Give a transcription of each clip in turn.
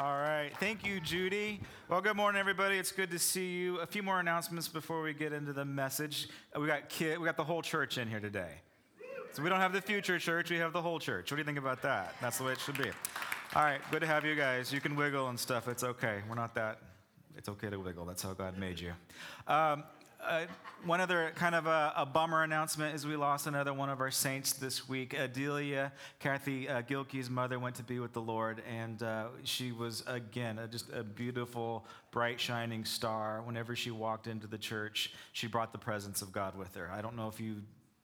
All right. Thank you, Judy. Well, good morning, everybody. It's good to see you. A few more announcements before we get into the message. We got kid, we got the whole church in here today. So we don't have the future church, we have the whole church. What do you think about that? That's the way it should be. All right, good to have you guys. You can wiggle and stuff. It's okay. We're not that. It's okay to wiggle. That's how God made you. Um, uh, one other kind of a, a, bummer announcement is we lost another one of our saints this week. Adelia, Kathy uh, Gilkey's mother, went to be with the Lord, and uh, she was, again, a, just a beautiful, bright, shining star. Whenever she walked into the church, she brought the presence of God with her. I don't know if you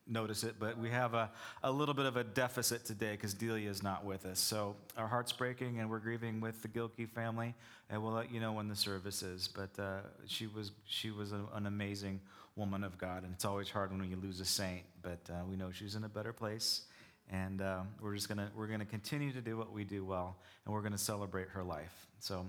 notice it, but we have a, a little bit of a deficit today because Delia is not with us. So our heart's breaking and we're grieving with the Gilkey family, and we'll let you know when the service is. But uh, she was, she was a, an amazing woman of God, and it's always hard when you lose a saint, but uh, we know she's in a better place. And uh, we're just gonna we're gonna continue to do what we do well, and we're gonna celebrate her life. So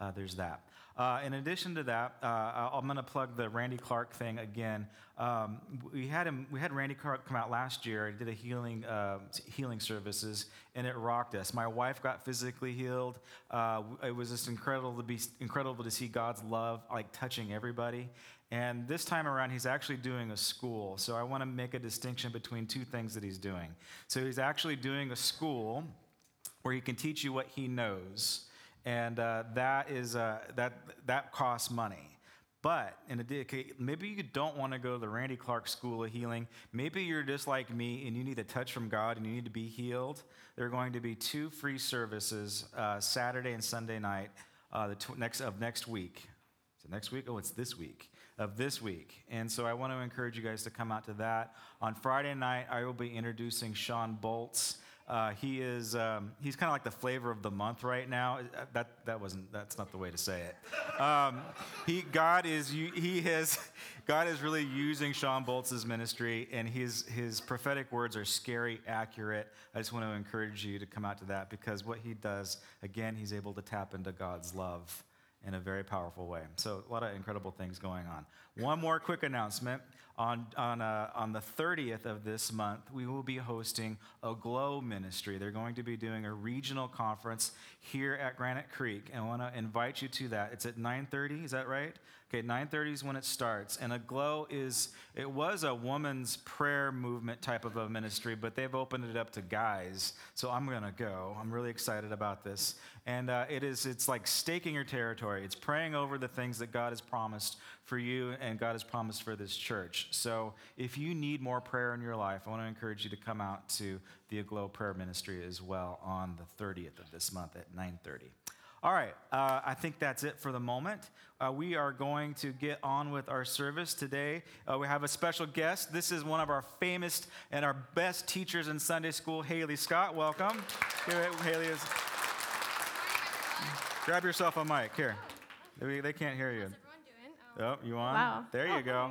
uh, there's that. Uh, in addition to that, uh, I'm going to plug the Randy Clark thing again. Um, we had him, we had Randy Clark come out last year. He did a healing uh, healing services, and it rocked us. My wife got physically healed. Uh, it was just incredible to be incredible to see God's love like touching everybody. And this time around, he's actually doing a school. So I want to make a distinction between two things that he's doing. So he's actually doing a school where he can teach you what he knows and uh, that is uh, that that costs money. But in a, maybe you don't want to go to the Randy Clark School of Healing. Maybe you're just like me and you need a touch from God and you need to be healed. There are going to be two free services uh, Saturday and Sunday night uh, the tw- next of next week. Is it next week? Oh, it's this week of this week. And so I want to encourage you guys to come out to that. On Friday night, I will be introducing Shawn Bolz. Uh, he is um, he's kind of like the flavor of the month right now. Uh, that that wasn't that's not the way to say it. Um, he God is he has God is really using Shawn Bolz' ministry, and his his prophetic words are scary accurate. I just want to encourage you to come out to that because what he does again, he's able to tap into God's love in a very powerful way. So a lot of incredible things going on. One more quick announcement. On, on, uh, on the 30th of this month, we will be hosting Aglow ministry. They're going to be doing a regional conference here at Granite Creek, and I want to invite you to that. It's at 9:30. Is that right? Okay, 9:30 is when it starts. And Aglow is it was a woman's prayer movement type of a ministry, but they've opened it up to guys. So I'm gonna go. I'm really excited about this. And uh, it is it's like staking your territory. It's praying over the things that God has promised for you and God has promised for this church. So if you need more prayer in your life, I want to encourage you to come out to the Aglow Prayer Ministry as well on the 30th of this month at 9:30. All right, uh, I think that's it for the moment. Uh, we are going to get on with our service today. Uh, we have a special guest. This is one of our famous and our best teachers in Sunday school, Haley Scott. Welcome. Here, Haley is. Grab yourself a mic. Here. They can't hear you. Oh, you on? Wow. There you oh, go.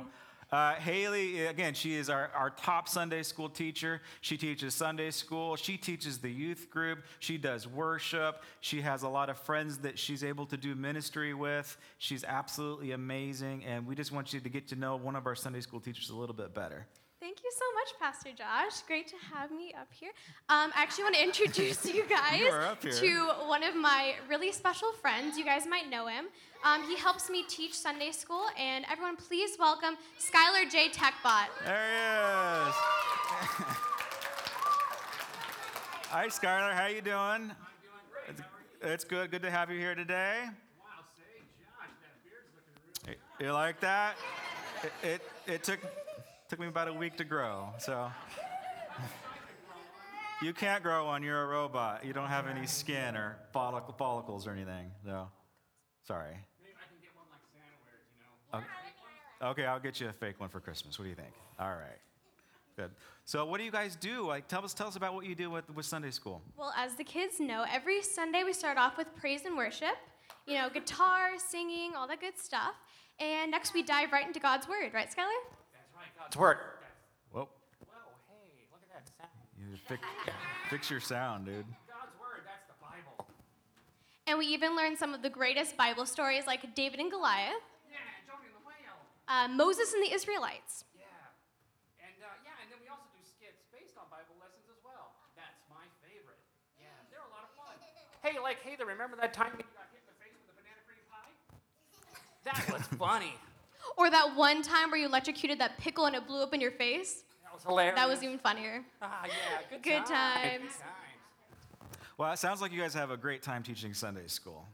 Uh, Haley, again, she is our, our top Sunday school teacher. She teaches Sunday school. She teaches the youth group. She does worship. She has a lot of friends that she's able to do ministry with. She's absolutely amazing. And we just want you to get to know one of our Sunday school teachers a little bit better. Thank you so much, Pastor Josh. Great to have me up here. Um, I actually want to introduce you guys you to one of my really special friends. You guys might know him. Um, he helps me teach Sunday school, and everyone, please welcome Skylar J. Techbot. There he is. Hi, Skylar. How you doing? I'm doing great. It's, it's good. Good to have you here today. Wow, say, Josh, that beard's looking real. You like that? It, it, it took took me about a week to grow. So. You can't grow one. You're a robot. You don't have any skin or follicles or anything. So, sorry. Maybe I can get one like Santa wears, you know. Okay. okay, I'll get you a fake one for Christmas. What do you think? All right. Good. So, what do you guys do? Like, tell us, tell us about what you do with, with Sunday school. Well, as the kids know, every Sunday we start off with praise and worship. You know, guitar, singing, all that good stuff. And next we dive right into God's word, right, Skylar? That's right, God's word. Whoa. Whoa, hey, look at that sound. You fix, fix your sound, dude. God's word, that's the Bible. And we even learned some of the greatest Bible stories like David and Goliath. Uh, Moses and the Israelites. Yeah. And uh, yeah, and then we also do skits based on Bible lessons as well. That's my favorite. Yeah, they're a lot of fun. Hey, like, hey, remember that time you got hit in the face with a banana cream pie? That was funny. Or that one time where you electrocuted that pickle and it blew up in your face? That was hilarious. That was even funnier. Ah, yeah, good, Good times. times. Good times. Well, it sounds like you guys have a great time teaching Sunday school.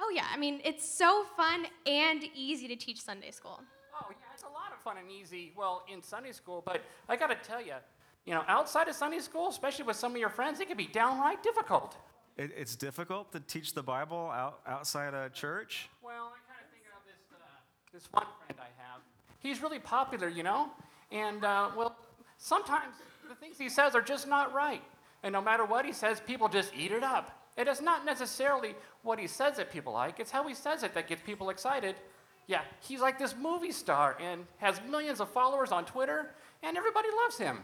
Oh, yeah. I mean, it's so fun and easy to teach Sunday school. Oh, yeah, it's a lot of fun and easy, well, in Sunday school, but I gotta tell you, you know, outside of Sunday school, especially with some of your friends, it can be downright difficult. It, it's difficult to teach the Bible out, outside a church. Well, I kind of think of this, uh, this one friend I have. He's really popular, you know? And, uh, well, sometimes the things he says are just not right. And no matter what he says, people just eat it up. It is not necessarily what he says that people like, it's how he says it that gets people excited. Yeah, he's like this movie star and has millions of followers on Twitter, and everybody loves him.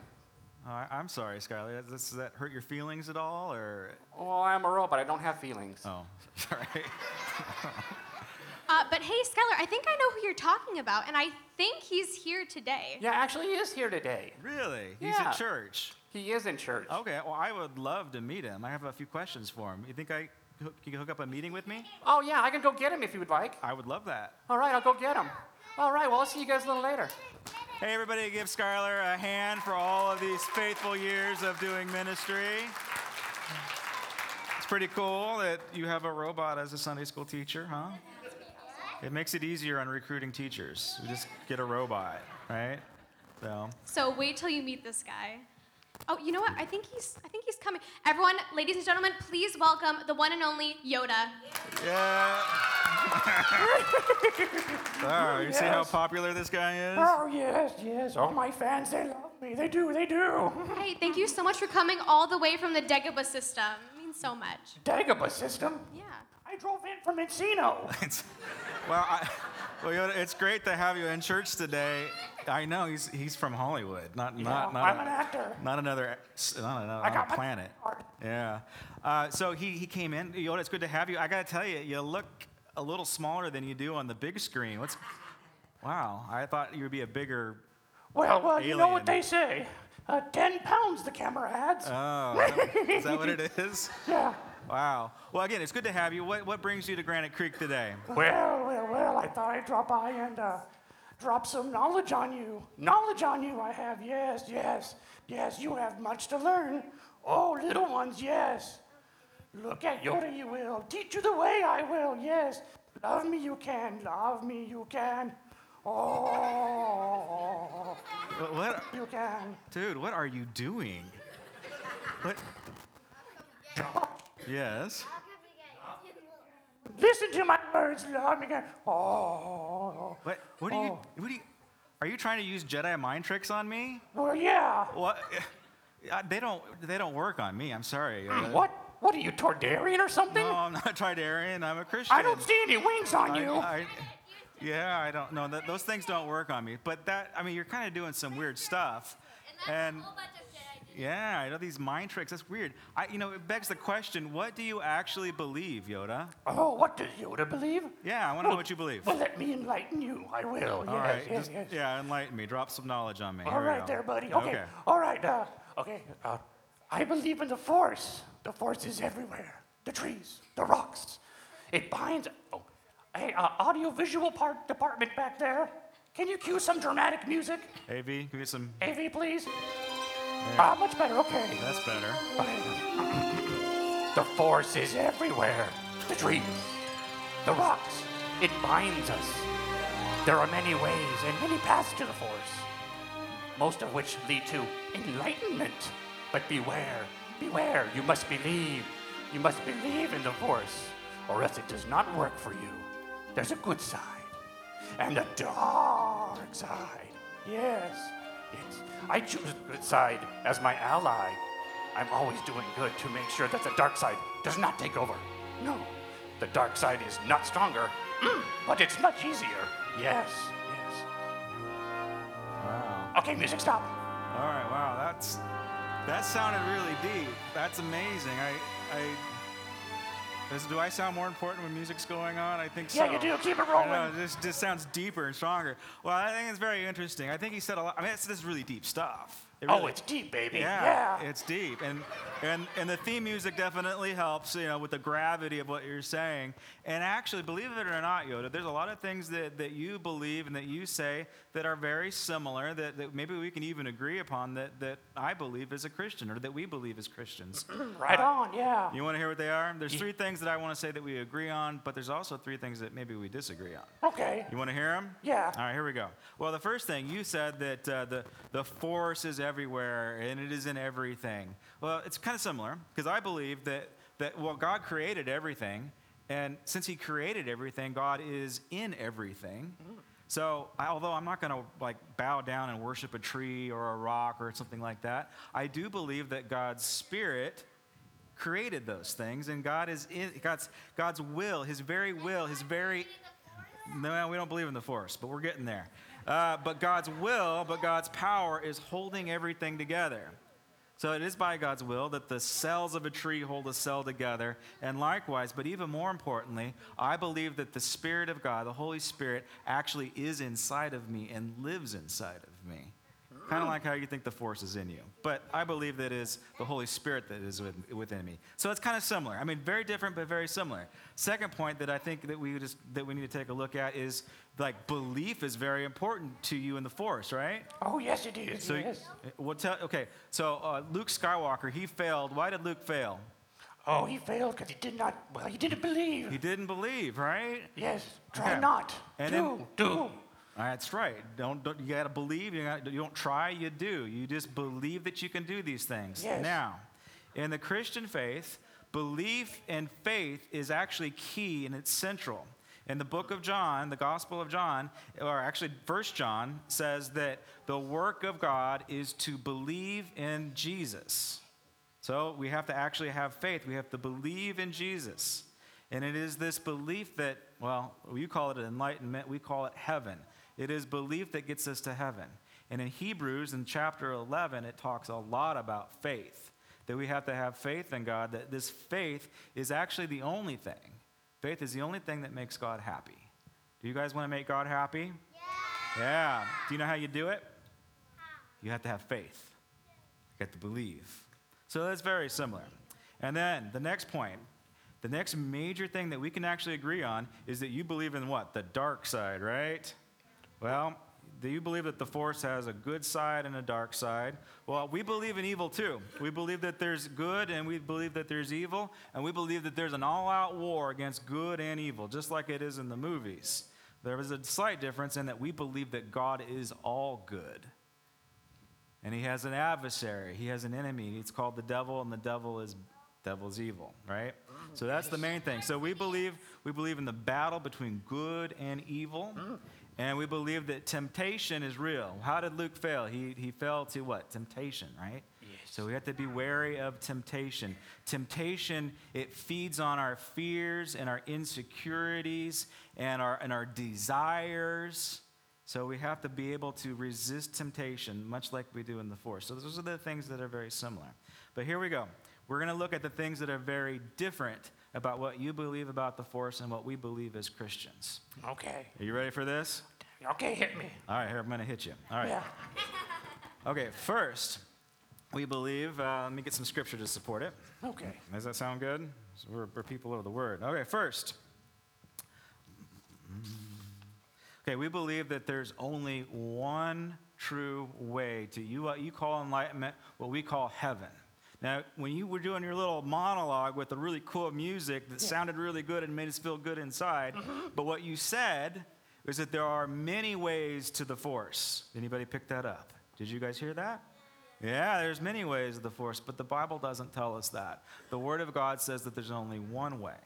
Oh, I'm sorry, Skylar. Does, that hurt your feelings at all, or? Oh, I'm a robot, I don't have feelings. Oh, sorry. Uh, but hey, Skylar, I think I know who you're talking about, and I think he's here today. Yeah, actually, he is here today. really? He's Yeah. at church. He is in church. Okay. Well, I would love to meet him. I have a few questions for him. You think I hook- you can hook up a meeting with me? Oh, yeah, I can go get him if you would like. I would love that. All right, I'll go get him. All right, well, I'll see you guys a little later. Hey, everybody, give Skylar a hand for all of these faithful years of doing ministry. It's pretty cool that you have a robot as a Sunday school teacher, huh? It makes it easier on recruiting teachers. We just get a robot, right? So, So wait till you meet this guy. Oh, you know what? I think he's I think he's coming. Everyone, ladies and gentlemen, please welcome the one and only Yoda. yeah. oh, you see how popular this guy is? Oh, yes, yes. All my fans, they love me. They do, they do. Hey, thank you so much for coming all the way from the Dagobah system. It means so much. Dagobah system. Yeah. Drove in from Encino. It's, well, I, well, it's great to have you in church today. I know he's he's from Hollywood, not not not, I'm an actor. not another not another, I got planet. Yeah. Uh, so he he came in. Yoda, it's good to have you. I gotta tell you, you look a little smaller than you do on the big screen. What's Wow, I thought you would be a bigger. Well, well, you know what they say. Uh, 10 pounds the camera adds. Oh, is that what it is? yeah. Wow. Well, again, it's good to have you. What what brings you to Granite Creek today? Well, well, well, I thought I'd drop by and uh, drop some knowledge on you. Knowledge on you, I have, yes, yes, yes, you have much to learn. Oh, little ones, yes. Look at Yoda, you will. Teach you the way, I will, yes. Love me, you can. Love me, you can. Oh, What, what you can. dude? What are you doing? What? Yes. Listen to my words, love me, can. Oh, What? What are you? Oh. What are you? Are you trying to use Jedi mind tricks on me? well, yeah. What? They don't. They don't work on me. I'm sorry. What? What are you, Toydarian or something? No, I'm not Toydarian. I'm a Christian. I don't see any wings on I- you. I- yeah, I don't know. That, those things don't work on me. But that, I mean, you're kind of doing some weird stuff. And yeah, I know these mind tricks. That's weird. I, you know, it begs the question: What do you actually believe, Yoda? Oh, what does Yoda believe? Yeah, I want to know what you believe. Well, let me enlighten you. I will. All yes, right, yes, just, yes. yeah, enlighten me. Drop some knowledge on me. All Here right, there, buddy. Okay. Okay. All right. Uh, okay. Uh, I believe in the Force. The Force is everywhere. The trees, the rocks. It binds. Oh, hey, uh, audiovisual part department back there. Can you cue some dramatic music? AV, can we get some. AV, please. Ah, much better. Okay. That's better. The force is everywhere. The trees, the rocks. It binds us. There are many ways and many paths to the force, most of which lead to enlightenment. But beware, beware, you must believe. You must believe in the force, or else it does not work for you. There's a good side and a dark side. Yes, it's, I choose the good side as my ally. I'm always doing good to make sure that the dark side does not take over. No, the dark side is not stronger, mm, but it's much easier. Yes, yes. Wow. Okay, music, stop. All right. Wow. That's that sounded really deep. That's amazing. I I. Does, do I sound more important when music's going on? I think so. Yeah, you do. Keep it rolling. know, this just sounds deeper and stronger. Well, I think it's very interesting. I think he said a lot. I mean, this, this is really deep stuff. It Oh, it's deep, baby. yeah, Yeah. it's deep, and and and the theme music definitely helps, you know, with the gravity of what you're saying. And actually, believe it or not, Yoda, there's a lot of things that that you believe and that you say that are very similar. That, that maybe we can even agree upon. That that I believe as a Christian, or that we believe as Christians. right on, yeah. You want to hear what they are? There's three things that I want to say that we agree on, but there's also three things that maybe we disagree on. Okay. You want to hear them? Yeah. All right, here we go. Well, the first thing you said that uh, the the force is everywhere and it is in everything. Well, it's kind of similar because I believe that that well, God created everything, and since He created everything, God is in everything. So, I, although I'm not going to like bow down and worship a tree or a rock or something like that, I do believe that God's Spirit created those things, and God is in God's God's will, His very will, His very no, we don't believe in the force, but we're getting there. Uh, but God's will, but God's power is holding everything together. So it is by God's will that the cells of a tree hold a cell together. And likewise, but even more importantly, I believe that the Spirit of God, the Holy Spirit, actually is inside of me and lives inside of me. Kind of like how you think the force is in you. But I believe that it is the Holy Spirit that is within me. So it's kind of similar. I mean, very different, but very similar. Second point that I think that we just that we need to take a look at is like belief is very important to you in the force, right? Oh, yes, it is. So, yes. well, tell, okay. So uh, Luke Skywalker, he failed. Why did Luke fail? Oh, he failed because he did not, well, he didn't believe. He didn't believe, right? yes. Try Okay. not. And do. then- do. That's right. Don't, don't you got to believe. You, got, you don't try. You do. You just believe that you can do these things. Yes. Now, in the Christian faith, belief and faith is actually key and it's central. In the book of John, the Gospel of John, or actually First John, says that the work of God is to believe in Jesus. So we have to actually have faith. We have to believe in Jesus. And it is this belief that, well, you call it enlightenment, we call it heaven. It is belief that gets us to heaven. And in Hebrews, in chapter 11, it talks a lot about faith. That we have to have faith in God, that this faith is actually the only thing. Faith is the only thing that makes God happy. Do you guys want to make God happy? Yeah. Yeah. Do you know how you do it? You have to have faith. You have to believe. So that's very similar. And then the next point, the next major thing that we can actually agree on is that you believe in what? The dark side, right? Well, do you believe that the force has a good side and a dark side? Well, we believe in evil too. We believe that there's good and we believe that there's evil, and we believe that there's an all out war against good and evil, just like it is in the movies. There is a slight difference in that we believe that God is all good. And he has an adversary, he has an enemy. It's called the devil, and the devil is devil's evil, right? So that's the main thing. So we believe we believe in the battle between good and evil. And we believe that temptation is real. How did Luke fail? He, he fell to what? Temptation, right? Yes. So we have to be wary of temptation. Temptation, it feeds on our fears and our insecurities and our, and our desires. So we have to be able to resist temptation, much like we do in the force. So those are the things that are very similar. But here we go. We're going to look at the things that are very different about what you believe about the force and what we believe as Christians. Okay. Are you ready for this? Okay, hit me. All right, here, I'm going to hit you. All right. Yeah. Okay, first, we believe, uh, let me get some scripture to support it. Okay. Does that sound good? So we're, we're people of the word. Okay, first. Okay, we believe that there's only one true way to you what you call enlightenment, what we call heaven. Now, when you were doing your little monologue with the really cool music that sounded really good and made us feel good inside, but what you said was that there are many ways to the force. Anybody pick that up? Did you guys hear that? Yeah, there's many ways of the force, but the Bible doesn't tell us that. The Word of God says that there's only one way.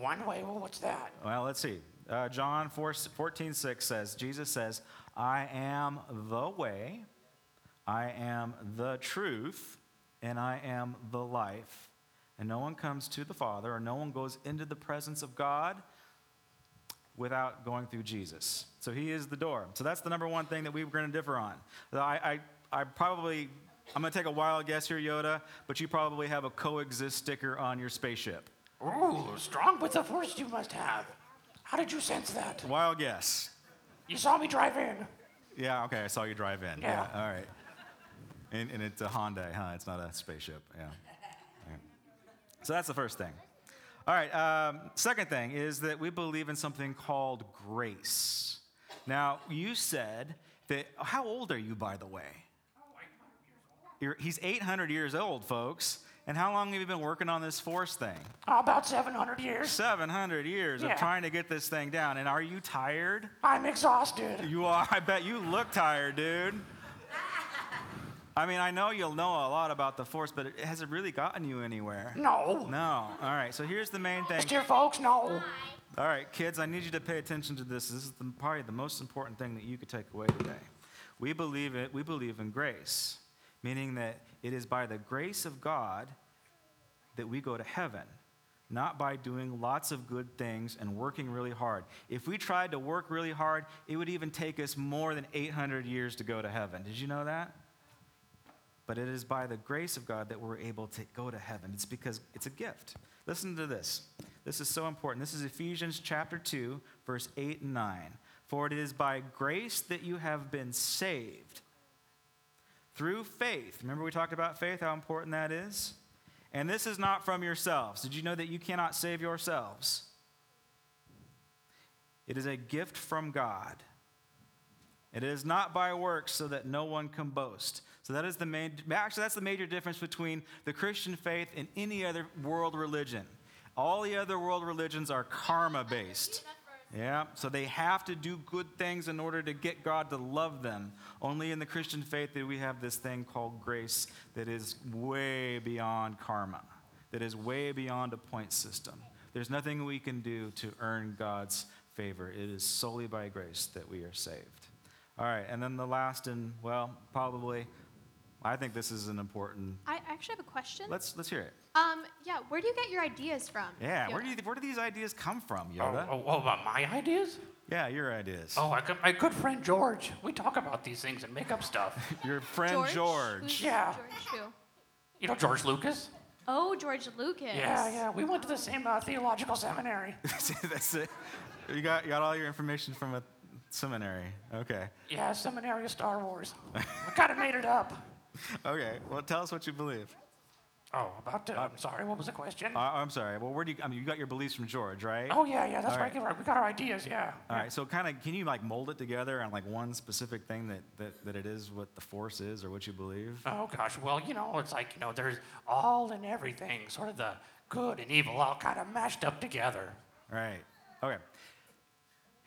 One way. Well, what's that? Well, let's see. Uh, John 4, 14, 6 says, Jesus says, I am the way, I am the truth, and I am the life. And no one comes to the Father, or no one goes into the presence of God without going through Jesus. So he is the door. So that's the number one thing that we're going to differ on. I, I, I probably, I'm going to take a wild guess here, Yoda, but you probably have a coexist sticker on your spaceship. Ooh, strong with the force you must have. How did you sense that? Wild guess. You saw me drive in. Yeah, okay, I saw you drive in. Yeah. all right. And, and it's a Hyundai, huh? It's not a spaceship. Yeah. Right. So that's the first thing. All right, um, second thing is that we believe in something called grace. Now, you said that, how old are you, by the way? You're, he's 800 years old, folks. And how long have you been working on this force thing? Oh, about 700 years. 700 years Yeah. of trying to get this thing down. And are you tired? I'm exhausted. You are. I bet you look tired, dude. I mean, I know you'll know a lot about the force, but it, has it really gotten you anywhere? No. No. All right. So here's the main thing. Dear folks, no. All right, kids, I need you to pay attention to this. This is the, probably the most important thing that you could take away today. We believe it. We believe in grace, meaning that it is by the grace of God that we go to heaven, not by doing lots of good things and working really hard. If we tried to work really hard, it would even take us more than 800 years to go to heaven. Did you know that? But it is by the grace of God that we're able to go to heaven. It's because it's a gift. Listen to this. This is so important. This is Ephesians chapter 2, verse 8 and 9. For it is by grace that you have been saved through faith. Remember, we talked about faith, how important that is? And this is not from yourselves. Did you know that you cannot save yourselves? It is a gift from God. It is not by works so that no one can boast. So that is the main actually that's the major difference between the Christian faith and any other world religion. All the other world religions are karma based. Yeah, so they have to do good things in order to get God to love them. Only in the Christian faith do we have this thing called grace that is way beyond karma, that is way beyond a point system. There's nothing we can do to earn God's favor. It is solely by grace that we are saved. All right, and then the last, and well, probably, I think this is an important. I actually have a question. Let's let's hear it. Um, yeah, where do you get your ideas from? Yeah, where do you, where do these ideas come from, Oh, Yoda? oh, oh, about my ideas? Yeah, your ideas. Oh, I got my good friend George. We talk about these things and make up stuff. Your friend George. Who's Yeah. George who? You know George Lucas? Oh, George Lucas. Yeah, yeah. We went to the same uh, theological seminary. That's it. You got, you got all your information from a seminary. Okay. Yeah, seminary of Star Wars. we kind of made it up. Okay. Well, tell us what you believe. Oh, about, uh, I'm sorry, what was the question? Uh, I'm sorry. Well, where do you, I mean, you got your beliefs from George, right? oh, yeah, yeah, that's right. right. We got our ideas, yeah. All right. So, kind of, can you like mold it together on like one specific thing that, that, that it is what the force is or what you believe? Oh, gosh. Well, you know, it's like, you know, there's all and everything, sort of the good and evil all kind of mashed up together. Right. Okay.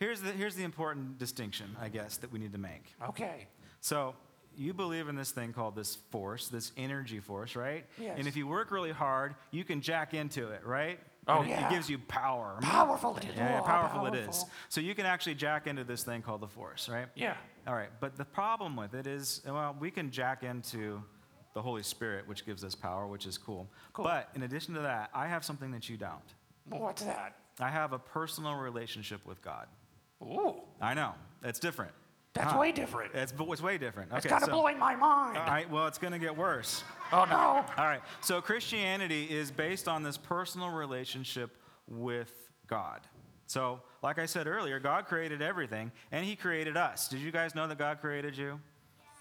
Here's the, here's the important distinction, I guess, that we need to make. Okay. So you believe in this thing called this force, this energy force, right? Yes. And if you work really hard, you can jack into it, right? Oh, And yeah. it gives you power. Powerful it is. Yeah, yeah, Oh, powerful, it is. So you can actually jack into this thing called the force, right? Yeah. All right. But the problem with it is, well, we can jack into the Holy Spirit, which gives us power, which is cool. Cool. But in addition to that, I have something that you don't. What's that? I have a personal relationship with God. Ooh, I know. That's different. that's Huh. way different. It's, it's way different. It's kind of so- blowing my mind. All right, well, it's going to get worse. Oh, no. All right, so Christianity is based on this personal relationship with God. So, like I said earlier, God created everything, and He created us. Did you guys know that God created you?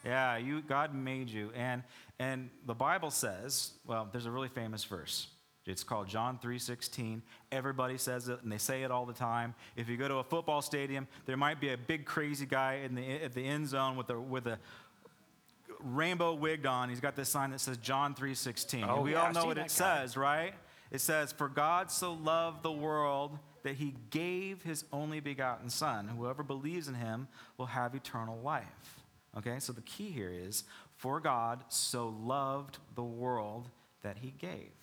Yeah, you, God made you. And, and the Bible says, well, there's a really famous verse. It's called John 3:16. Everybody says it, and they say it all the time. If you go to a football stadium, there might be a big crazy guy in the, at the end zone with a, with a rainbow wigged on. He's got this sign that says John 3:16. Oh, we yeah, all know what it guy. says, right? It says, "For God so loved the world that he gave his only begotten son. Whoever believes in him will have eternal life." Okay? So the key here is, "For God so loved the world that he gave."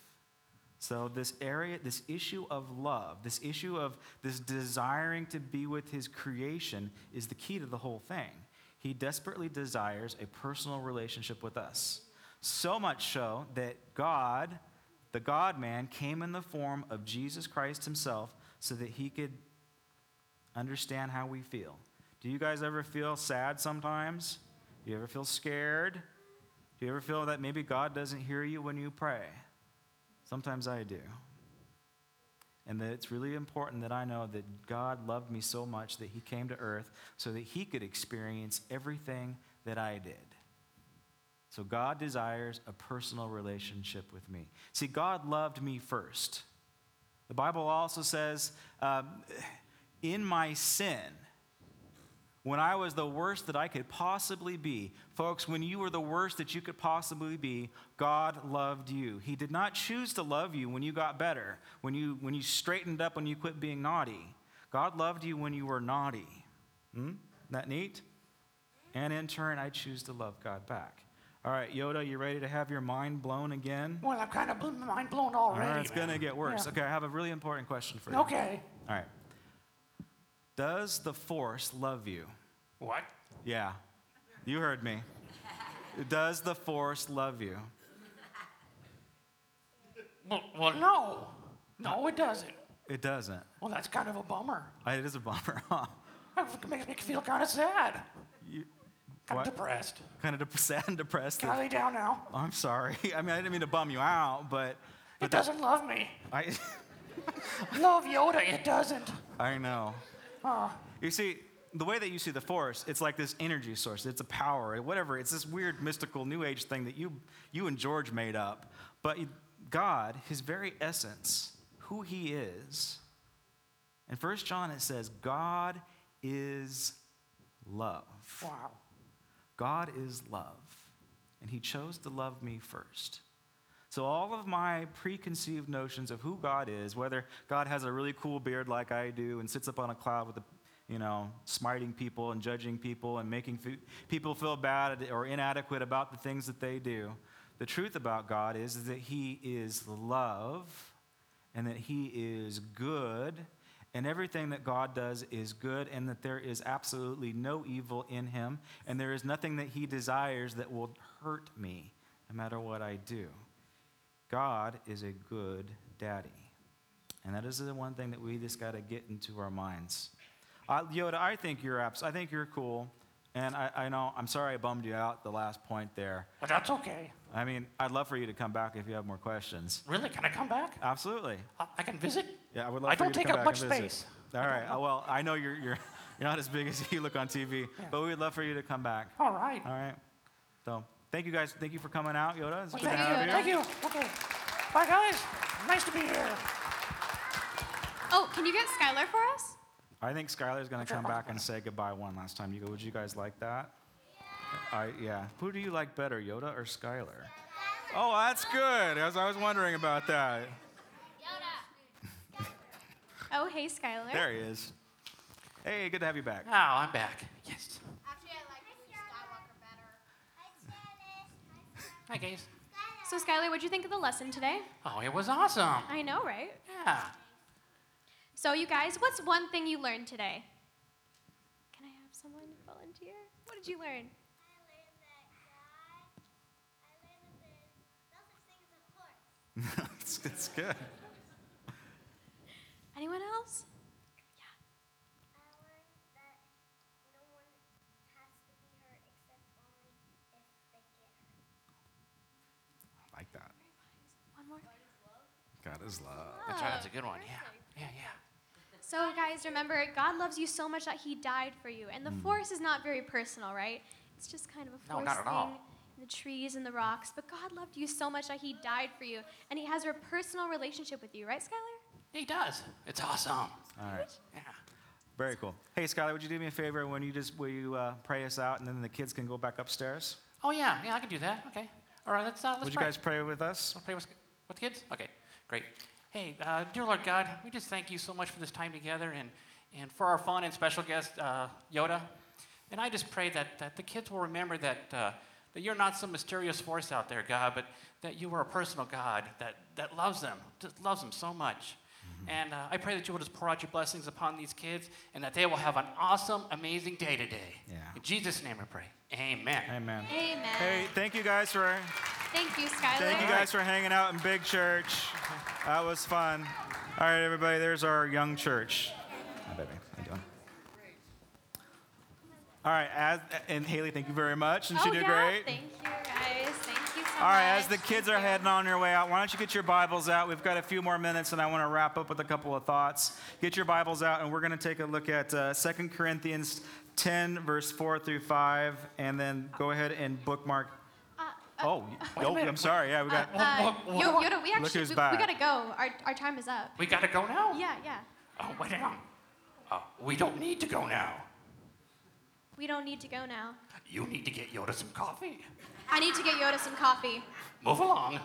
So, this area, this issue of love, this issue of this desiring to be with his creation is the key to the whole thing. He desperately desires a personal relationship with us. So much so that God, the God man, came in the form of Jesus Christ himself so that he could understand how we feel. Do you guys ever feel sad sometimes? Do you ever feel scared? Do you ever feel that maybe God doesn't hear you when you pray? Sometimes I do. and that it's really important that I know that God loved me so much that He came to earth so that He could experience everything that I did. So God desires a personal relationship with me. See, God loved me first. The Bible also says, um, in my sin, when I was the worst that I could possibly be, folks, when you were the worst that you could possibly be, God loved you. He did not choose to love you when you got better, when you, when you straightened up, when you quit being naughty. God loved you when you were naughty. Hmm? Isn't that neat? And in turn, I choose to love God back. All right, Yoda, you ready to have your mind blown again? Well, I've kind of blown my mind blown All already. right, it's going to get worse. Yeah. Okay, I have a really important question for you. Okay. All right. Does the Force love you? What? Yeah, you heard me. Does the Force love you? Well, well, no. No, it doesn't. It doesn't. Well, that's kind of a bummer. It is a bummer, huh? It makes me feel kind of sad. You, Kind what? of depressed. Kind of dep- sad and depressed. Can I lay down now? Oh, I'm sorry. I mean, I didn't mean to bum you out, but It doesn't love me. I, Love Yoda, it doesn't. I know. Oh, You see, the way that you see the Force, it's like this energy source. It's a power, whatever. It's this weird, mystical, New Age thing that you, you and George made up. But God, His very essence, who He is. In 1 John, it says, God is love. wow. God is love. And He chose to love me first. So, all of my preconceived notions of who God is, whether God has a really cool beard like I do and sits up on a cloud with, a, you know, smiting people and judging people and making fe- people feel bad or inadequate about the things that they do, the truth about God is, is that He is love and that He is good and everything that God does is good, and that there is absolutely no evil in him, and there is nothing that he desires that will hurt me, no matter what I do. God is a good daddy. And that is the one thing that we just got to get into our minds. Uh, Yoda, I think you're abs- I think you're cool. And I, I know, I'm sorry I bummed you out the last point there. But that's okay. I mean, I'd love for you to come back if you have more questions. Really? Can I come back? Absolutely. I, I can visit? Yeah, I would love to. I for you don't take up much space. All right. Uh, well, I know you're, you're, you're not as big as you look on TV, but we'd love for you to come back. All right. All right. So thank you guys. Thank you for coming out, Yoda. It's Well, good to thank have you. you. Thank you. Okay. Bye, guys. Nice to be here. Oh, can you get Skylar for us? I think Skylar's going to come back and say goodbye one last time. You go, would you guys like that? I, yeah. Who do you like better, Yoda or Skylar? Oh, that's good. As I was wondering about that. Yoda. oh, hey, Skylar. There he is. Hey, good to have you back. Oh, I'm back. Yes. Actually, I like Skywalker better. Hi, guys. So, Skylar, what'd you think of the lesson today? Oh, it was awesome. I know, right? Yeah. So, you guys, what's one thing you learned today? Can I have someone volunteer? What did you learn? I learned that God, I learned that there's no such thing as a horse. it's, it's good. Anyone else? I learned that no one has to be hurt except only if they get hurt. I like that. One more. God is love. That's right. That's a good one. Yeah. Yeah, yeah. So, guys, remember, God loves you so much that He died for you. And the force is not very personal, right? It's just kind of a No, force not at thing. all. in The trees and the rocks, but God loved you so much that He died for you, and He has a personal relationship with you, right, Skylar? He does. It's awesome. All right. Yeah. Very cool. Hey, Skylar, would you do me a favor when you just will you uh, pray us out, and then the kids can go back upstairs? Oh, yeah. Yeah, I can do that. Okay. All right. Let's uh, let's Would you guys pray with us? Want to pray with, with the kids? Okay, great. Hey, uh, dear Lord God, we just thank you so much for this time together and, and for our fun and special guest, uh, Yoda. And I just pray that, that the kids will remember that, uh, that you're not some mysterious force out there, God, but that you are a personal God that, that loves them, just loves them so much. And uh, I pray that you will just pour out your blessings upon these kids and that they will have an awesome, amazing day today. Yeah. In Jesus' name I pray. Amen. Amen. Amen. Hey, thank you guys for Thank you, Skylar. thank you guys for hanging out in Big Church. That was fun. All right, everybody. There's our young church. Hi, baby. How you doing? All right, as, and Haley, thank you very much, and oh, she did yeah. great. Thank you, guys. Thank you so All right, as the kids are heading on their way out, why don't you get your Bibles out? We've got a few more minutes, and I want to wrap up with a couple of thoughts. Get your Bibles out, and we're going to take a look at uh, 2 Corinthians 10, verse 4 through 5, and then go ahead and bookmark. Oh, oh, I'm sorry. Yeah, we got. Uh, Wha- Yo- wha- Yoda, we actually who's we, back. we gotta go. Our, our time is up. We gotta go now? Yeah, yeah. Oh, wait on. Uh, we don't need to go now. We don't need to go now. You need to get Yoda some coffee. I need to get Yoda some coffee. Move along.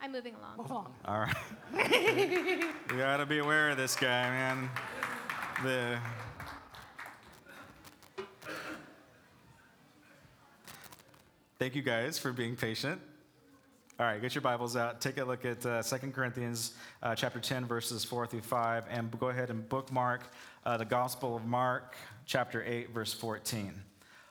I'm moving along. Move along. All right. you got to be aware of this guy, man. The. Thank you guys for being patient. All right, get your Bibles out. Take a look at uh, 2 Corinthians uh, chapter 10, verses 4 through 5, and go ahead and bookmark uh, the Gospel of Mark, chapter 8, verse 14.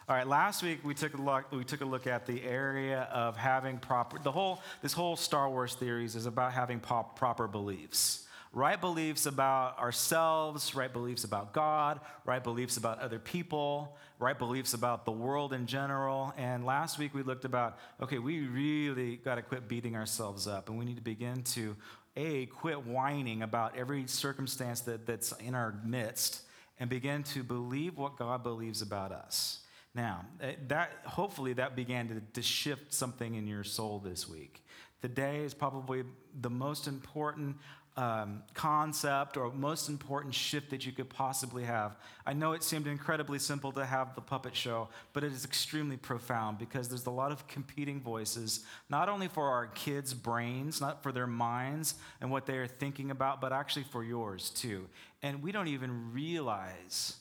All right, last week we took a look, we took a look at the area of having proper, the whole, this whole Star Wars theories is about having pop, proper beliefs. Right beliefs about ourselves, right beliefs about God, right beliefs about other people, right beliefs about the world in general. And last week we looked about, okay, we really got to quit beating ourselves up and we need to begin to, A, quit whining about every circumstance that, that's in our midst and begin to believe what God believes about us. Now, eh, that hopefully that began to, to shift something in your soul this week. Today is probably the most important um, concept or most important shift that you could possibly have. I know it seemed incredibly simple to have the puppet show, but it is extremely profound because there's a lot of competing voices, not only for our kids' brains, not for their minds and what they are thinking about, but actually for yours too. And we don't even realize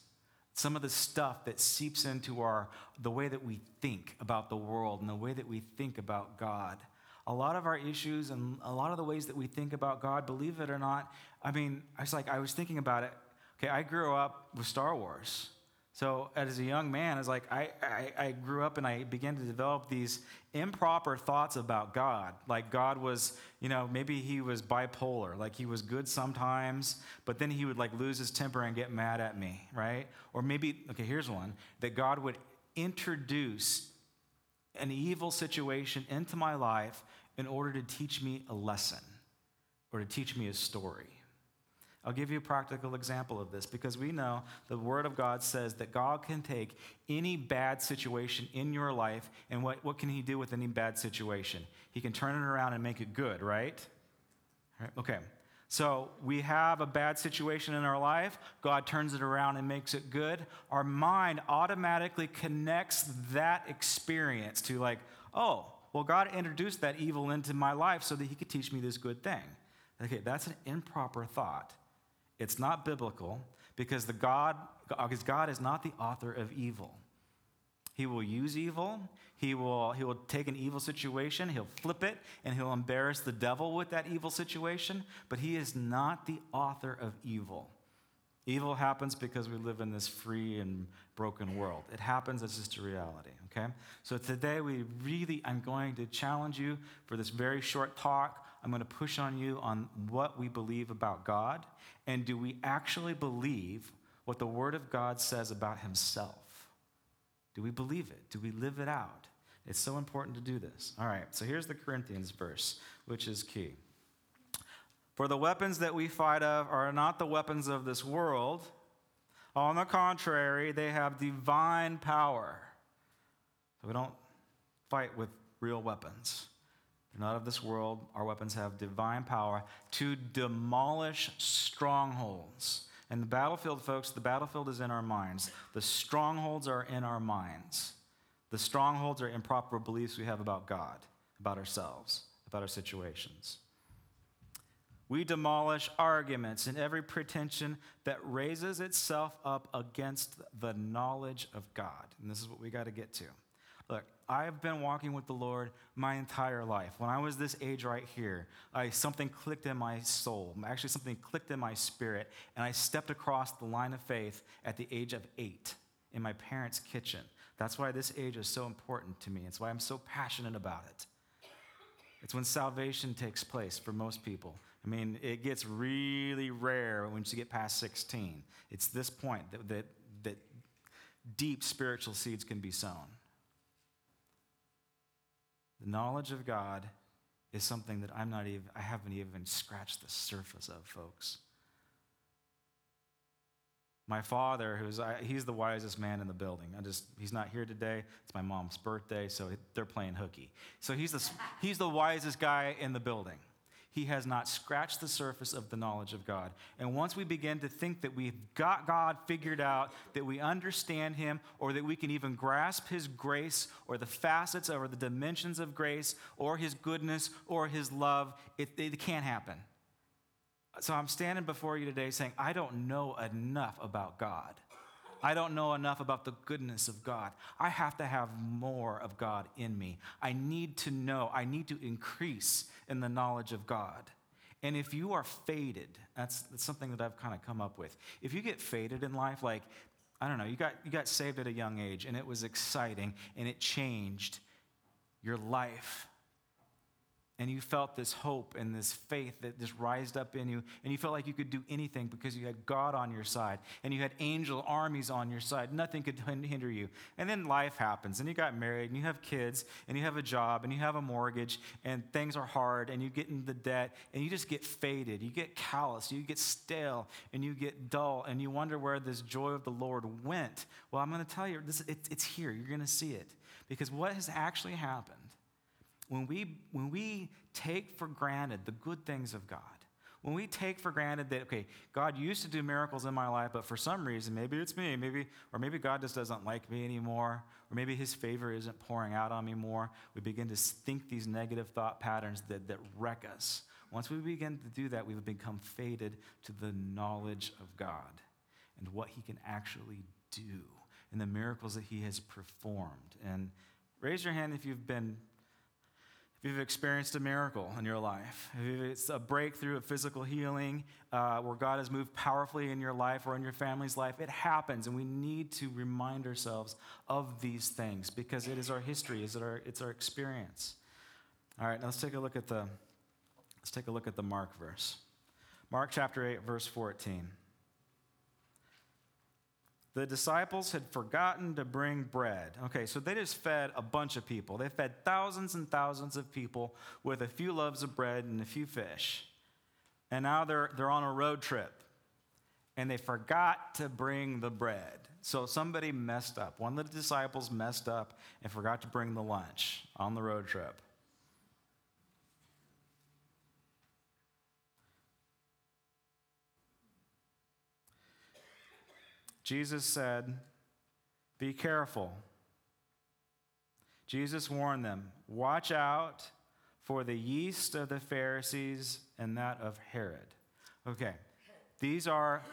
some of the stuff that seeps into our the way that we think about the world and the way that we think about God. A lot of our issues and a lot of the ways that we think about God, believe it or not, I mean, I was like, I was thinking about it. Okay, I grew up with Star Wars. So as a young man, it's like I, I, I grew up and I began to develop these improper thoughts about God. Like God was, you know, maybe he was bipolar. Like he was good sometimes, but then he would like lose his temper and get mad at me, right? Or maybe, okay, here's one that God would introduce an evil situation into my life in order to teach me a lesson or to teach me a story. I'll give you a practical example of this because we know the Word of God says that God can take any bad situation in your life, and what, what can He do with any bad situation? He can turn it around and make it good, right? Right, Okay. So we have a bad situation in our life. God turns it around and makes it good. Our mind automatically connects that experience to, like, oh, well, God introduced that evil into my life so that He could teach me this good thing. Okay, that's an improper thought. It's not biblical because the God, because God is not the author of evil. He will use evil. He will, he will take an evil situation, he'll flip it, and he'll embarrass the devil with that evil situation, but he is not the author of evil. Evil happens because we live in this free and broken world. It happens, it's just a reality, okay? So today we really, I'm going to challenge you for this very short talk. I'm going to push on you on what we believe about God, and do we actually believe what the Word of God says about Himself? Do we believe it? Do we live it out? It's so important to do this. All right, so here's the Corinthians verse, which is key. For the weapons that we fight of are not the weapons of this world. On the contrary, they have divine power. So we don't fight with real weapons. Not of this world. Our weapons have divine power to demolish strongholds. And the battlefield, folks, the battlefield is in our minds. The strongholds are in our minds. The strongholds are improper beliefs we have about God, about ourselves, about our situations. We demolish arguments and every pretension that raises itself up against the knowledge of God. And this is what we got to get to. Look, I've been walking with the Lord my entire life. When I was this age right here, I, something clicked in my soul. Actually, something clicked in my spirit, and I stepped across the line of faith at the age of eight in my parents' kitchen. That's why this age is so important to me. It's why I'm so passionate about it. It's when salvation takes place for most people. I mean, it gets really rare once you get past 16. It's this point that, that, that deep spiritual seeds can be sown. The knowledge of God is something that I'm not even, I haven't even scratched the surface of, folks. My father, who's he's the wisest man in the building. I just he's not here today. It's my mom's birthday, so they're playing hooky. So he's the he's the wisest guy in the building. He has not scratched the surface of the knowledge of God. And once we begin to think that we've got God figured out, that we understand Him, or that we can even grasp His grace, or the facets or the dimensions of grace, or His goodness, or His love, it, it can't happen. So I'm standing before you today saying, I don't know enough about God. I don't know enough about the goodness of God. I have to have more of God in me. I need to know, I need to increase in the knowledge of God. And if you are faded, that's, that's something that I've kind of come up with. If you get faded in life, like, I don't know, you got, you got saved at a young age and it was exciting and it changed your life and you felt this hope and this faith that just rised up in you, and you felt like you could do anything because you had God on your side, and you had angel armies on your side. Nothing could hinder you. And then life happens, and you got married, and you have kids, and you have a job, and you have a mortgage, and things are hard, and you get into debt, and you just get faded. You get callous, you get stale, and you get dull, and you wonder where this joy of the Lord went. Well, I'm going to tell you, this, it, it's here. You're going to see it. Because what has actually happened when we, when we take for granted the good things of God, when we take for granted that, okay, God used to do miracles in my life, but for some reason, maybe it's me, maybe, or maybe God just doesn't like me anymore, or maybe his favor isn't pouring out on me more, we begin to think these negative thought patterns that, that wreck us. Once we begin to do that, we have become faded to the knowledge of God and what he can actually do and the miracles that he has performed. And raise your hand if you've been if you've experienced a miracle in your life, if it's a breakthrough of physical healing uh, where God has moved powerfully in your life or in your family's life, it happens, and we need to remind ourselves of these things because it is our history, it's our, it's our experience. All right, now let's take a look at the let's take a look at the Mark verse. Mark chapter 8, verse 14 the disciples had forgotten to bring bread. Okay, so they just fed a bunch of people. They fed thousands and thousands of people with a few loaves of bread and a few fish. And now they're, they're on a road trip and they forgot to bring the bread. So somebody messed up. One of the disciples messed up and forgot to bring the lunch on the road trip. Jesus said, Be careful. Jesus warned them, Watch out for the yeast of the Pharisees and that of Herod. Okay, these are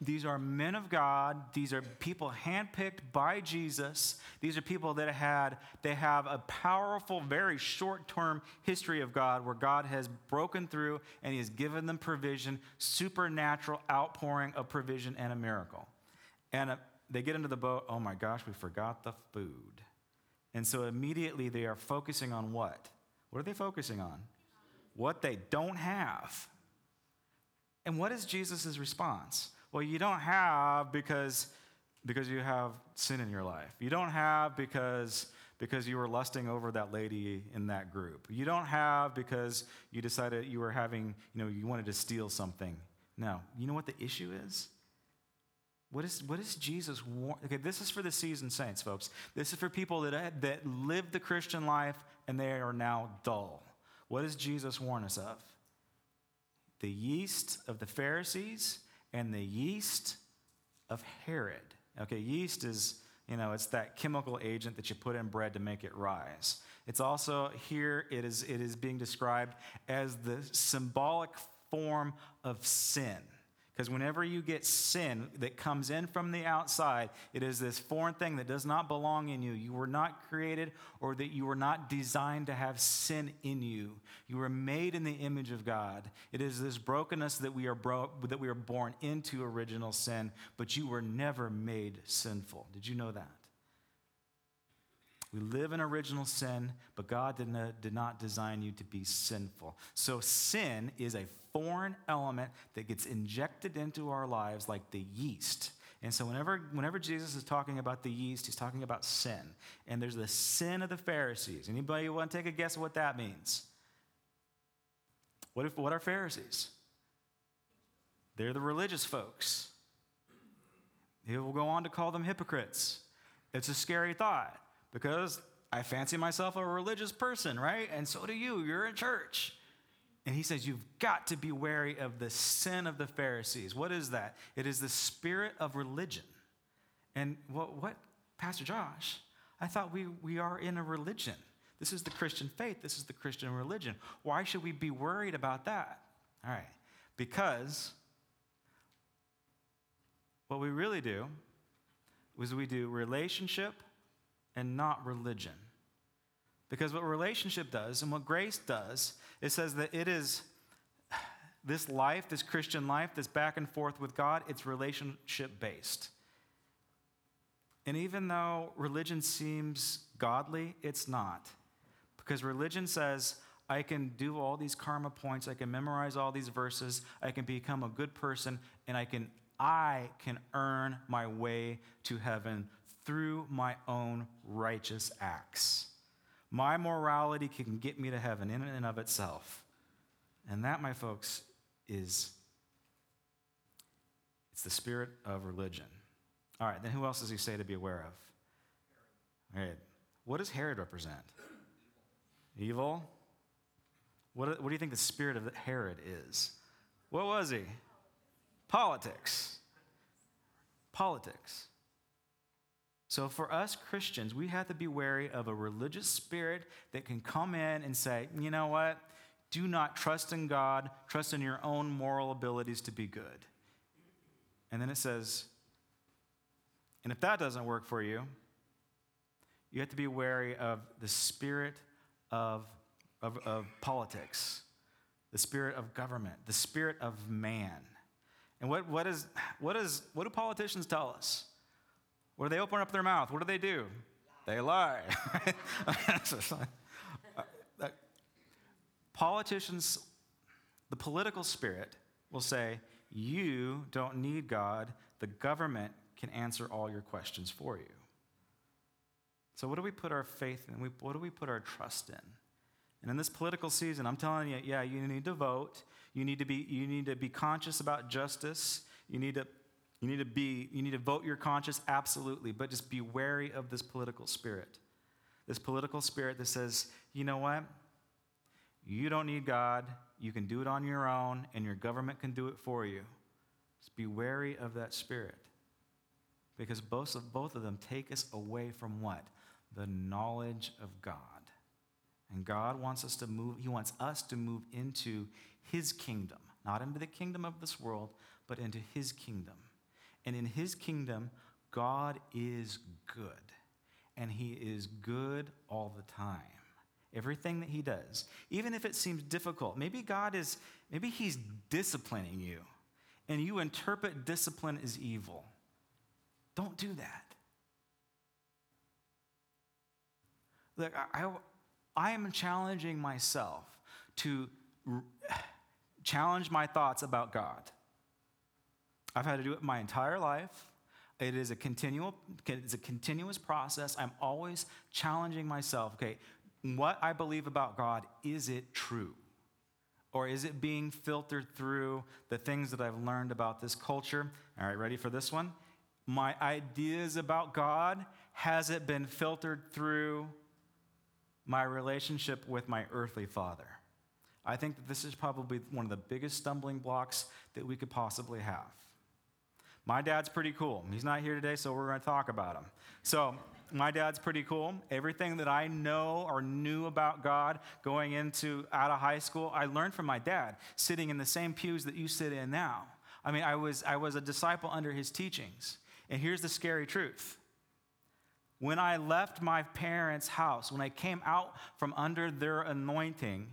these are men of God. These are people handpicked by Jesus. These are people that had they have a powerful, very short-term history of God where God has broken through and He has given them provision, supernatural outpouring of provision and a miracle. And uh, they get into the boat, oh my gosh, we forgot the food. And so immediately they are focusing on what? What are they focusing on? What they don't have. And what is Jesus' response? Well, you don't have because, because you have sin in your life. You don't have because, because you were lusting over that lady in that group. You don't have because you decided you were having, you know, you wanted to steal something. No. You know what the issue is? What is, what is Jesus want? Okay, this is for the seasoned saints, folks. This is for people that, that live the Christian life and they are now dull. What does Jesus warn us of? The yeast of the Pharisees and the yeast of Herod. Okay, yeast is, you know, it's that chemical agent that you put in bread to make it rise. It's also here, it is, it is being described as the symbolic form of sin. Because whenever you get sin that comes in from the outside, it is this foreign thing that does not belong in you. You were not created or that you were not designed to have sin in you. You were made in the image of God. It is this brokenness that we are, bro- that we are born into original sin, but you were never made sinful. Did you know that? We live in original sin, but God did not, did not design you to be sinful. So sin is a foreign element that gets injected into our lives like the yeast. And so whenever, whenever Jesus is talking about the yeast, he's talking about sin. And there's the sin of the Pharisees. Anybody want to take a guess what that means? What, if, what are Pharisees? They're the religious folks. He will go on to call them hypocrites. It's a scary thought because I fancy myself a religious person, right? And so do you. You're in church. And he says, You've got to be wary of the sin of the Pharisees. What is that? It is the spirit of religion. And what, what Pastor Josh? I thought we, we are in a religion. This is the Christian faith. This is the Christian religion. Why should we be worried about that? All right. Because what we really do is we do relationship and not religion. Because what relationship does and what grace does, it says that it is this life, this Christian life, this back and forth with God, it's relationship based. And even though religion seems godly, it's not. Because religion says, I can do all these karma points, I can memorize all these verses, I can become a good person, and I can I can earn my way to heaven through my own righteous acts. My morality can get me to heaven in and of itself. And that, my folks, is it's the spirit of religion. All right, then who else does he say to be aware of? All right. What does Herod represent? Evil? What, what do you think the spirit of Herod is? What was he? Politics. Politics. So, for us Christians, we have to be wary of a religious spirit that can come in and say, you know what? Do not trust in God, trust in your own moral abilities to be good. And then it says, and if that doesn't work for you, you have to be wary of the spirit of, of, of politics, the spirit of government, the spirit of man. And what, what, is, what, is, what do politicians tell us? What do they open up their mouth? What do they do? They lie. Uh, uh, politicians, the political spirit will say, You don't need God. The government can answer all your questions for you. So, what do we put our faith in? What do we put our trust in? And in this political season, I'm telling you, yeah, you need to vote. You need to be, you need to be conscious about justice. You need to you need to be, you need to vote your conscience, absolutely, but just be wary of this political spirit. This political spirit that says, you know what? You don't need God. You can do it on your own, and your government can do it for you. Just be wary of that spirit. Because both of, both of them take us away from what? The knowledge of God. And God wants us to move, He wants us to move into His kingdom, not into the kingdom of this world, but into His kingdom. And in his kingdom, God is good. And he is good all the time. Everything that he does, even if it seems difficult, maybe God is, maybe he's disciplining you, and you interpret discipline as evil. Don't do that. Look, I, I, I am challenging myself to challenge my thoughts about God. I've had to do it my entire life. It is a continual, it's a continuous process. I'm always challenging myself. Okay, what I believe about God, is it true? Or is it being filtered through the things that I've learned about this culture? All right, ready for this one? My ideas about God, has it been filtered through my relationship with my earthly father? I think that this is probably one of the biggest stumbling blocks that we could possibly have. My dad's pretty cool. He's not here today, so we're going to talk about him. So, my dad's pretty cool. Everything that I know or knew about God going into out of high school, I learned from my dad, sitting in the same pews that you sit in now. I mean, I was, I was a disciple under his teachings. And here's the scary truth. When I left my parents' house, when I came out from under their anointing,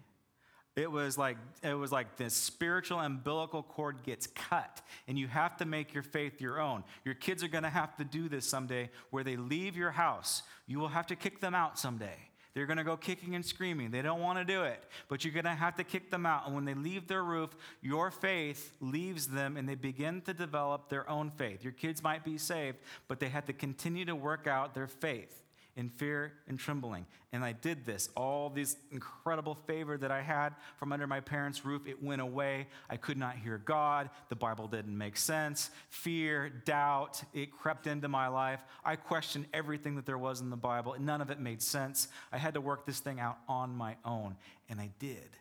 it was like it was like this spiritual umbilical cord gets cut, and you have to make your faith your own. Your kids are going to have to do this someday, where they leave your house. You will have to kick them out someday They're going to go kicking and screaming. They don't want to do it, but you're going to have to kick them out. And when they leave their roof, your faith leaves them and they begin to develop their own faith. Your kids might be saved, but they have to continue to work out their faith in fear and trembling. And I did this. All this incredible favor that I had from under my parents' roof, it went away. I could not hear God. The Bible didn't make sense. Fear, doubt, it crept into my life. I questioned everything that there was in the Bible, and none of it made sense. I had to work this thing out on my own, and I did.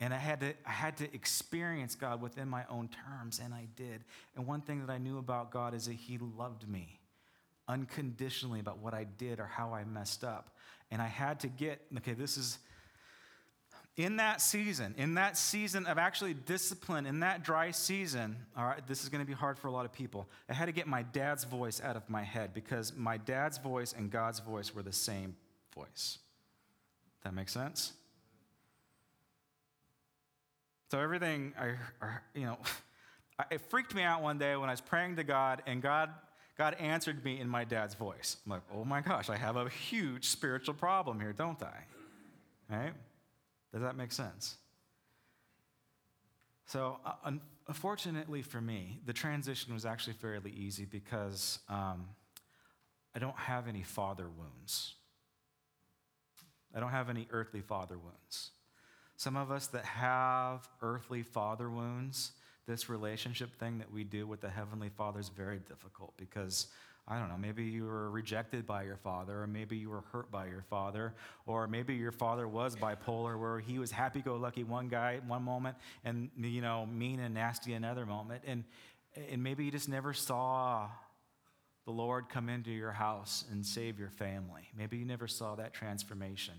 And I had, to, I had to experience God within my own terms, and I did. And one thing that I knew about God is that He loved me unconditionally about what I did or how I messed up. And I had to get, okay, this is in that season, in that season of actually discipline, in that dry season, all right, this is going to be hard for a lot of people. I had to get my dad's voice out of my head because my dad's voice and God's voice were the same voice. That makes sense? So everything, I, you know, it freaked me out one day when I was praying to God, and God God answered me in my dad's voice. I'm like, oh my gosh, I have a huge spiritual problem here, don't I? Right? Does that make sense? So, uh, unfortunately for me, the transition was actually fairly easy because um, I don't have any father wounds. I don't have any earthly father wounds. Some of us that have earthly father wounds, this relationship thing that we do with the Heavenly Father is very difficult because, I don't know, maybe you were rejected by your father, or maybe you were hurt by your father, or maybe your father was bipolar where he was happy go lucky one guy one moment and, you know, mean and nasty another moment. And, and maybe you just never saw the Lord come into your house and save your family. Maybe you never saw that transformation.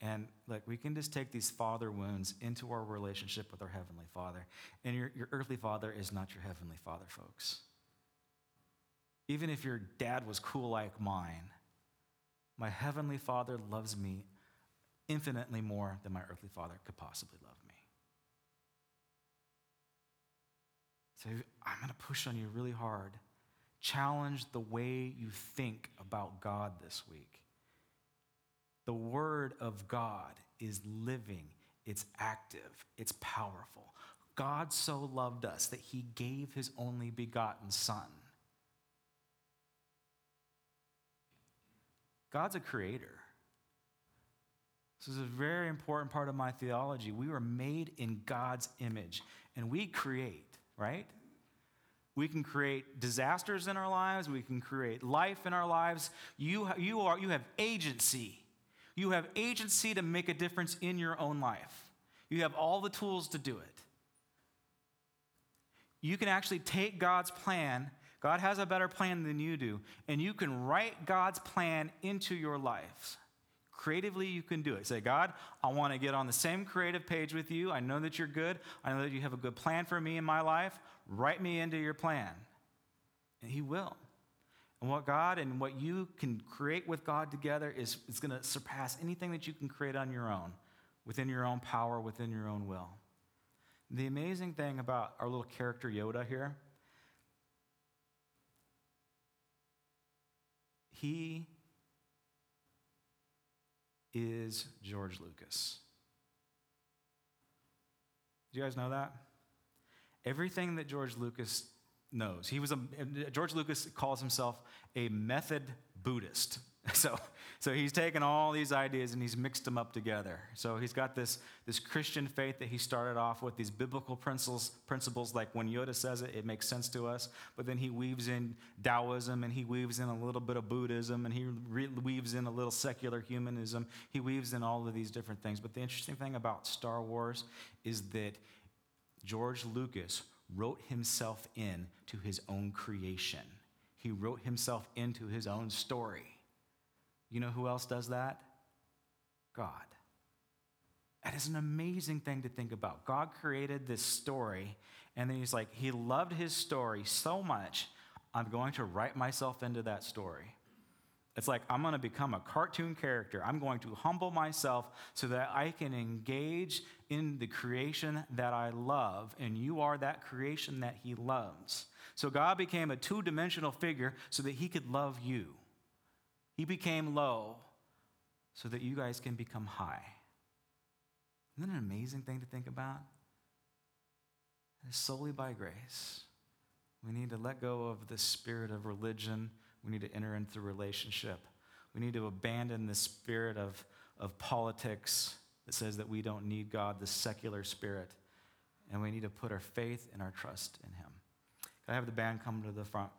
And look, we can just take these father wounds into our relationship with our Heavenly Father. And your, your earthly father is not your Heavenly Father, folks. Even if your dad was cool like mine, my Heavenly Father loves me infinitely more than my earthly father could possibly love me. So I'm going to push on you really hard. Challenge the way you think about God this week. The Word of God is living, it's active, it's powerful. God so loved us that he gave his only begotten Son. God's a creator. This is a very important part of my theology. We were made in God's image, and we create, right? We can create disasters in our lives. We can create life in our lives. You, you, are, you have agency. You have agency to make a difference in your own life. You have all the tools to do it. You can actually take God's plan, God has a better plan than you do, and you can write God's plan into your lives. Creatively, you can do it. Say, God, I want to get on the same creative page with you. I know that you're good. I know that you have a good plan for me in my life. Write me into your plan. And He will. And what God and what you can create with God together is, is going to surpass anything that you can create on your own, within your own power, within your own will. The amazing thing about our little character Yoda here, he is George Lucas. Do you guys know that? Everything that George Lucas knows. He was a, George Lucas calls himself a method Buddhist. So, so he's taken all these ideas and he's mixed them up together. So he's got this, this Christian faith that he started off with, these biblical principles, principles like when Yoda says it, it makes sense to us. But then he weaves in Taoism and he weaves in a little bit of Buddhism and he re- weaves in a little secular humanism. He weaves in all of these different things. But the interesting thing about Star Wars is that George Lucas wrote himself in to his own creation. He wrote himself into his own story. You know who else does that? God. That is an amazing thing to think about. God created this story, and then he's like, He loved his story so much, I'm going to write myself into that story. It's like I'm going to become a cartoon character. I'm going to humble myself so that I can engage in the creation that I love, and you are that creation that He loves. So God became a two dimensional figure so that He could love you. He became low so that you guys can become high. Isn't that an amazing thing to think about? It's solely by grace. We need to let go of the spirit of religion. We need to enter into relationship. We need to abandon the spirit of, of politics that says that we don't need God, the secular spirit. And we need to put our faith and our trust in Him. Can I have the band come to the front?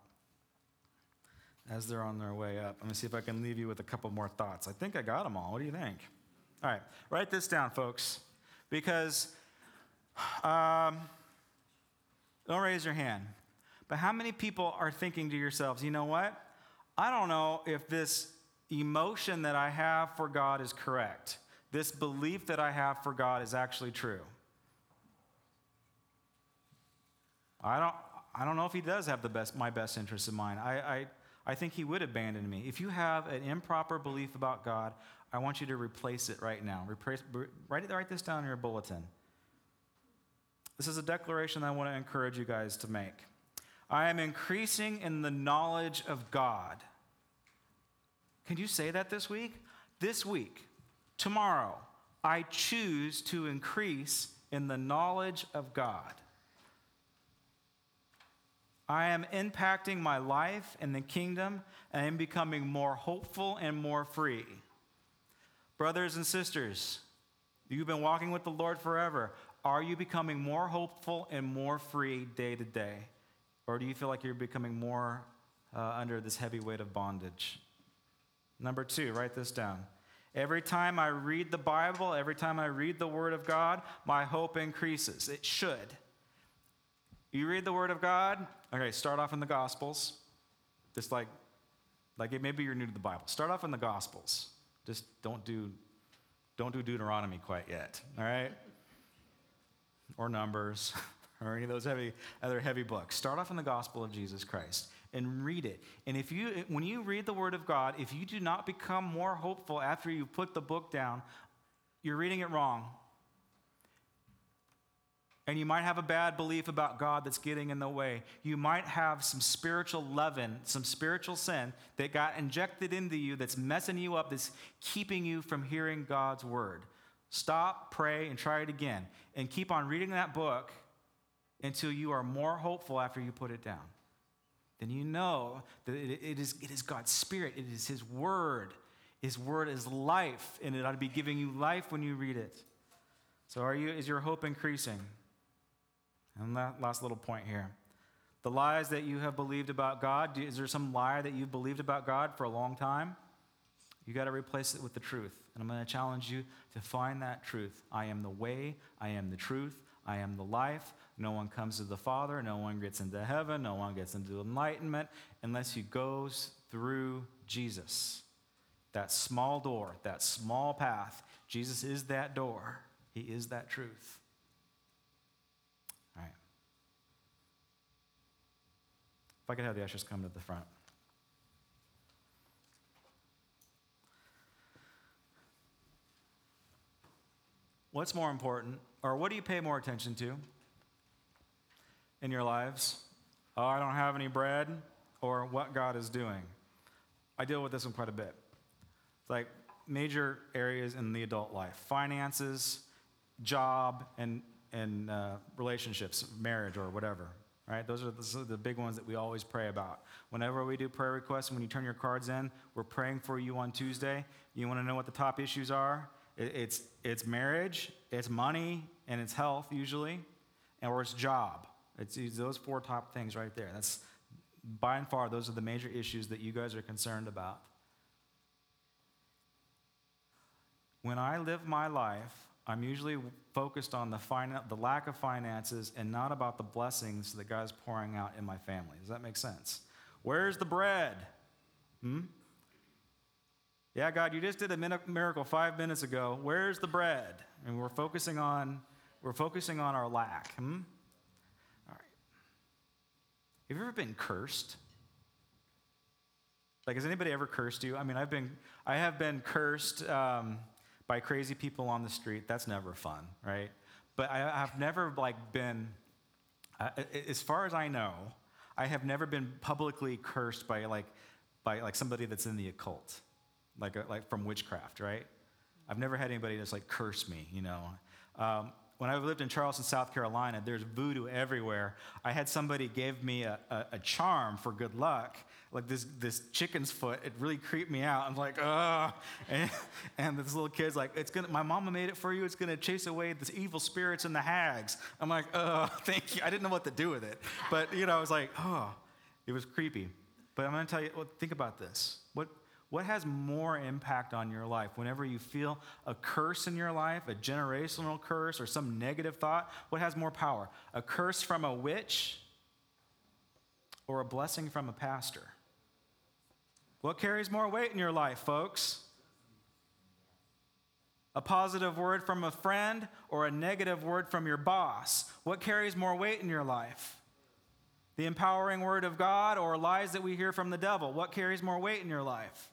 As they're on their way up, let me see if I can leave you with a couple more thoughts. I think I got them all. What do you think? All right, write this down, folks, because um, don't raise your hand. But how many people are thinking to yourselves, you know what? I don't know if this emotion that I have for God is correct. This belief that I have for God is actually true. I don't, I don't know if He does have the best, my best interests in mind. I, I, I think He would abandon me. If you have an improper belief about God, I want you to replace it right now. Replace, write, it, write this down in your bulletin. This is a declaration I want to encourage you guys to make. I am increasing in the knowledge of God. Can you say that this week? This week, tomorrow, I choose to increase in the knowledge of God. I am impacting my life and the kingdom, and I am becoming more hopeful and more free. Brothers and sisters, you've been walking with the Lord forever. Are you becoming more hopeful and more free day to day? Or do you feel like you're becoming more uh, under this heavy weight of bondage? Number two, write this down. Every time I read the Bible, every time I read the Word of God, my hope increases. It should. You read the Word of God, okay, start off in the Gospels. Just like, like maybe you're new to the Bible. Start off in the Gospels. Just don't do, don't do Deuteronomy quite yet, all right? Or Numbers. or any of those heavy, other heavy books. Start off in the gospel of Jesus Christ and read it. And if you, when you read the Word of God, if you do not become more hopeful after you put the book down, you're reading it wrong. And you might have a bad belief about God that's getting in the way. You might have some spiritual leaven, some spiritual sin that got injected into you that's messing you up, that's keeping you from hearing God's word. Stop, pray, and try it again. And keep on reading that book until you are more hopeful after you put it down. Then you know that it, is, it is God's Spirit, it is His Word. His Word is life, and it ought to be giving you life when you read it. So, are you, is your hope increasing? And that last little point here. The lies that you have believed about God, is there some lie that you've believed about God for a long time? You got to replace it with the truth. And I'm going to challenge you to find that truth. I am the way, I am the truth, I am the life. No one comes to the Father. No one gets into heaven. No one gets into enlightenment unless he goes through Jesus. That small door, that small path. Jesus is that door. He is that truth. All right. If I could have the ushers come to the front. What's more important, or what do you pay more attention to? In your lives? Oh, I don't have any bread, or what God is doing. I deal with this one quite a bit. It's like major areas in the adult life finances, job, and, and uh, relationships, marriage, or whatever. Right? Those are, the, big ones that we always pray about. Whenever we do prayer requests, when you turn your cards in, we're praying for you on Tuesday. You want to know what the top issues are? It, it's, it's marriage, it's money, and it's health, usually, or it's job. It's those four top things right there. That's by and far, those are the major issues that you guys are concerned about. When I live my life, I'm usually focused on the, the lack of finances and not about the blessings that God's pouring out in my family. Does that make sense? Where's the bread? Hmm? Yeah, God, you just did a miracle five minutes ago. Where's the bread? And we're focusing on we're focusing on our lack. Hmm? Have you ever been cursed? Like, has anybody ever cursed you? I mean, I've been, I have been cursed um, by crazy people on the street. That's never fun, right? But I have never like been, uh, as far as I know, I have never been publicly cursed by like, by like somebody that's in the occult. like, like from witchcraft, right? I've never had anybody just like curse me, you know. Um, when I lived in Charleston, South Carolina, there's voodoo everywhere. I had somebody give me a, a, a charm for good luck, like this, this chicken's foot. It really creeped me out. I'm like, ugh. And, and this little kid's like, it's gonna, my mama made it for you. It's gonna chase away the evil spirits and the hags. I'm like, oh, thank you. I didn't know what to do with it. But, you know, I was like, oh, it was creepy. But I'm gonna tell you, well, think about this. What, what has more impact on your life? Whenever you feel a curse in your life, a generational curse or some negative thought, what has more power? A curse from a witch or a blessing from a pastor? What carries more weight in your life, folks? A positive word from a friend or a negative word from your boss? What carries more weight in your life? The empowering word of God or lies that we hear from the devil? What carries more weight in your life?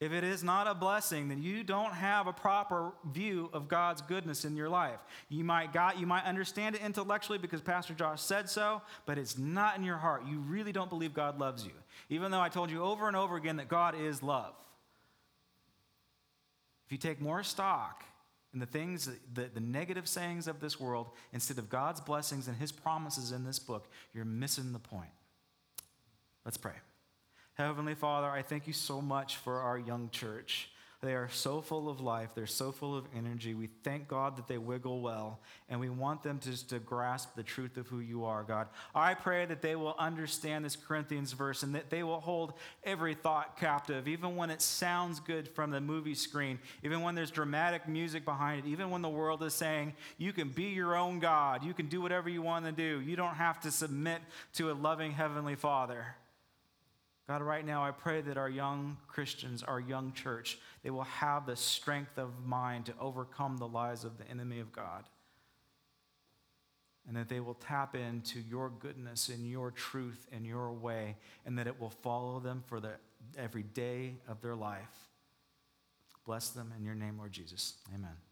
If it is not a blessing, then you don't have a proper view of God's goodness in your life. You might got you might understand it intellectually because Pastor Josh said so, but it's not in your heart. You really don't believe God loves you. Even though I told you over and over again that God is love. If you take more stock in the things, the, the negative sayings of this world, instead of God's blessings and his promises in this book, you're missing the point. Let's pray. Heavenly Father, I thank you so much for our young church. They are so full of life. They're so full of energy. We thank God that they wiggle well, and we want them to, to grasp the truth of who you are, God. I pray that they will understand this Corinthians verse and that they will hold every thought captive, even when it sounds good from the movie screen, even when there's dramatic music behind it, even when the world is saying, you can be your own God, you can do whatever you want to do, you don't have to submit to a loving Heavenly Father. God, right now, I pray that our young Christians, our young church, they will have the strength of mind to overcome the lies of the enemy of God. And that they will tap into your goodness and your truth and your way, and that it will follow them for the, every day of their life. Bless them in your name, Lord Jesus. Amen.